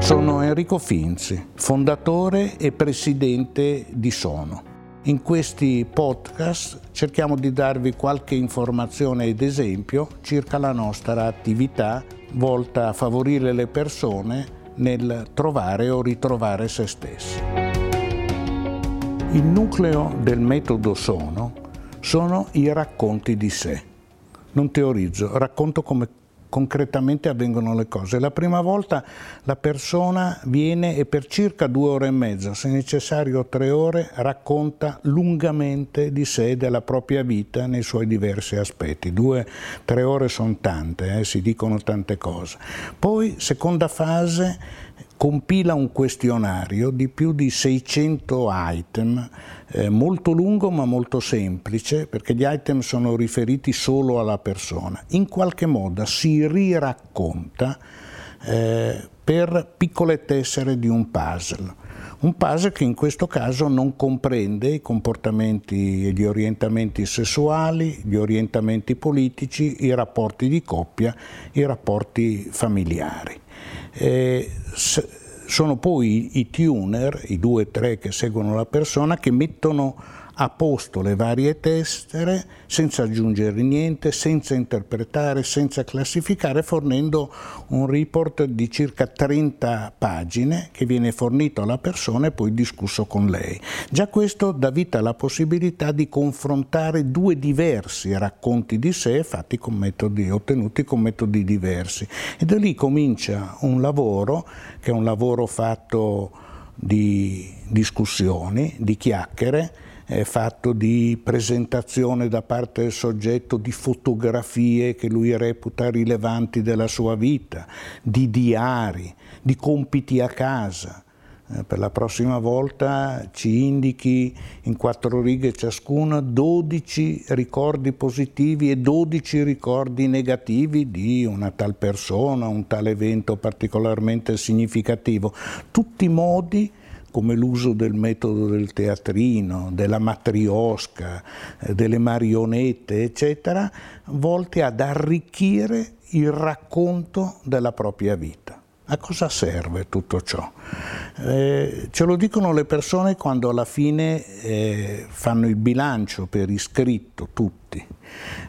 Sono Enrico Finzi, fondatore e presidente di Sono. In questi podcast cerchiamo di darvi qualche informazione ed esempio circa la nostra attività volta a favorire le persone nel trovare o ritrovare se stessi. Il nucleo del metodo Sono sono i racconti di sé. Non teorizzo, racconto come concretamente avvengono le cose. La prima volta la persona viene e per circa due ore e mezza, se necessario tre ore, racconta lungamente di sé e della propria vita nei suoi diversi aspetti. Due, tre ore sono tante, eh, si dicono tante cose. Poi, seconda fase, compila un questionario di più di 600 item, eh, molto lungo ma molto semplice, perché gli item sono riferiti solo alla persona. In qualche modo si riracconta eh, per piccole tessere di un puzzle. Un puzzle che in questo caso non comprende i comportamenti e gli orientamenti sessuali, gli orientamenti politici, i rapporti di coppia, i rapporti familiari. Eh, sono poi i tuner, i due o tre che seguono la persona, che mettono a posto le varie testere senza aggiungere niente, senza interpretare, senza classificare, fornendo un report di circa 30 pagine che viene fornito alla persona e poi discusso con lei. Già questo dà vita alla possibilità di confrontare due diversi racconti di sé fatti con metodi, ottenuti con metodi diversi. E da lì comincia un lavoro che è un lavoro fatto di discussioni, di chiacchiere, è fatto di presentazione da parte del soggetto di fotografie che lui reputa rilevanti della sua vita, di diari, di compiti a casa. Eh, per la prossima volta ci indichi in quattro righe ciascuna 12 ricordi positivi e 12 ricordi negativi di una tal persona, un tal evento particolarmente significativo. Tutti modi come l'uso del metodo del teatrino, della matriosca, eh, delle marionette, eccetera, volte ad arricchire il racconto della propria vita. A cosa serve tutto ciò? Eh, ce lo dicono le persone quando alla fine eh, fanno il bilancio per iscritto, tutti.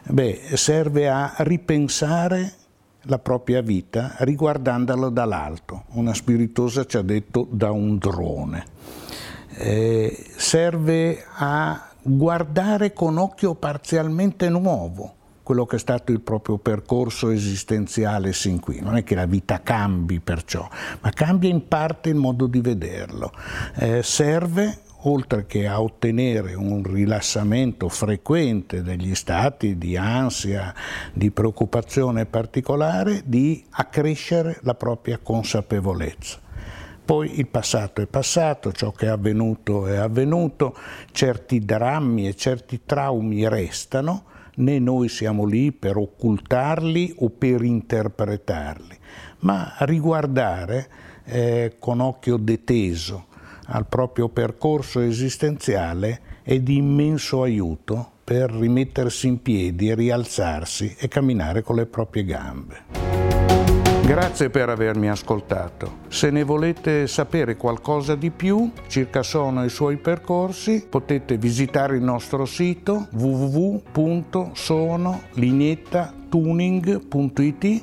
Beh, serve a ripensare la propria vita riguardandolo dall'alto. Una spiritosa ci ha detto da un drone. Eh, serve a guardare con occhio parzialmente nuovo quello che è stato il proprio percorso esistenziale sin qui. Non è che la vita cambi perciò, ma cambia in parte il modo di vederlo. Eh, serve oltre che a ottenere un rilassamento frequente degli stati di ansia, di preoccupazione particolare, di accrescere la propria consapevolezza. Poi il passato è passato, ciò che è avvenuto è avvenuto, certi drammi e certi traumi restano, né noi siamo lì per occultarli o per interpretarli, ma riguardare eh, con occhio deteso al proprio percorso esistenziale è di immenso aiuto per rimettersi in piedi, rialzarsi e camminare con le proprie gambe. Grazie per avermi ascoltato. Se ne volete sapere qualcosa di più circa Sono e i suoi percorsi, potete visitare il nostro sito www.sonoliniettatuning.it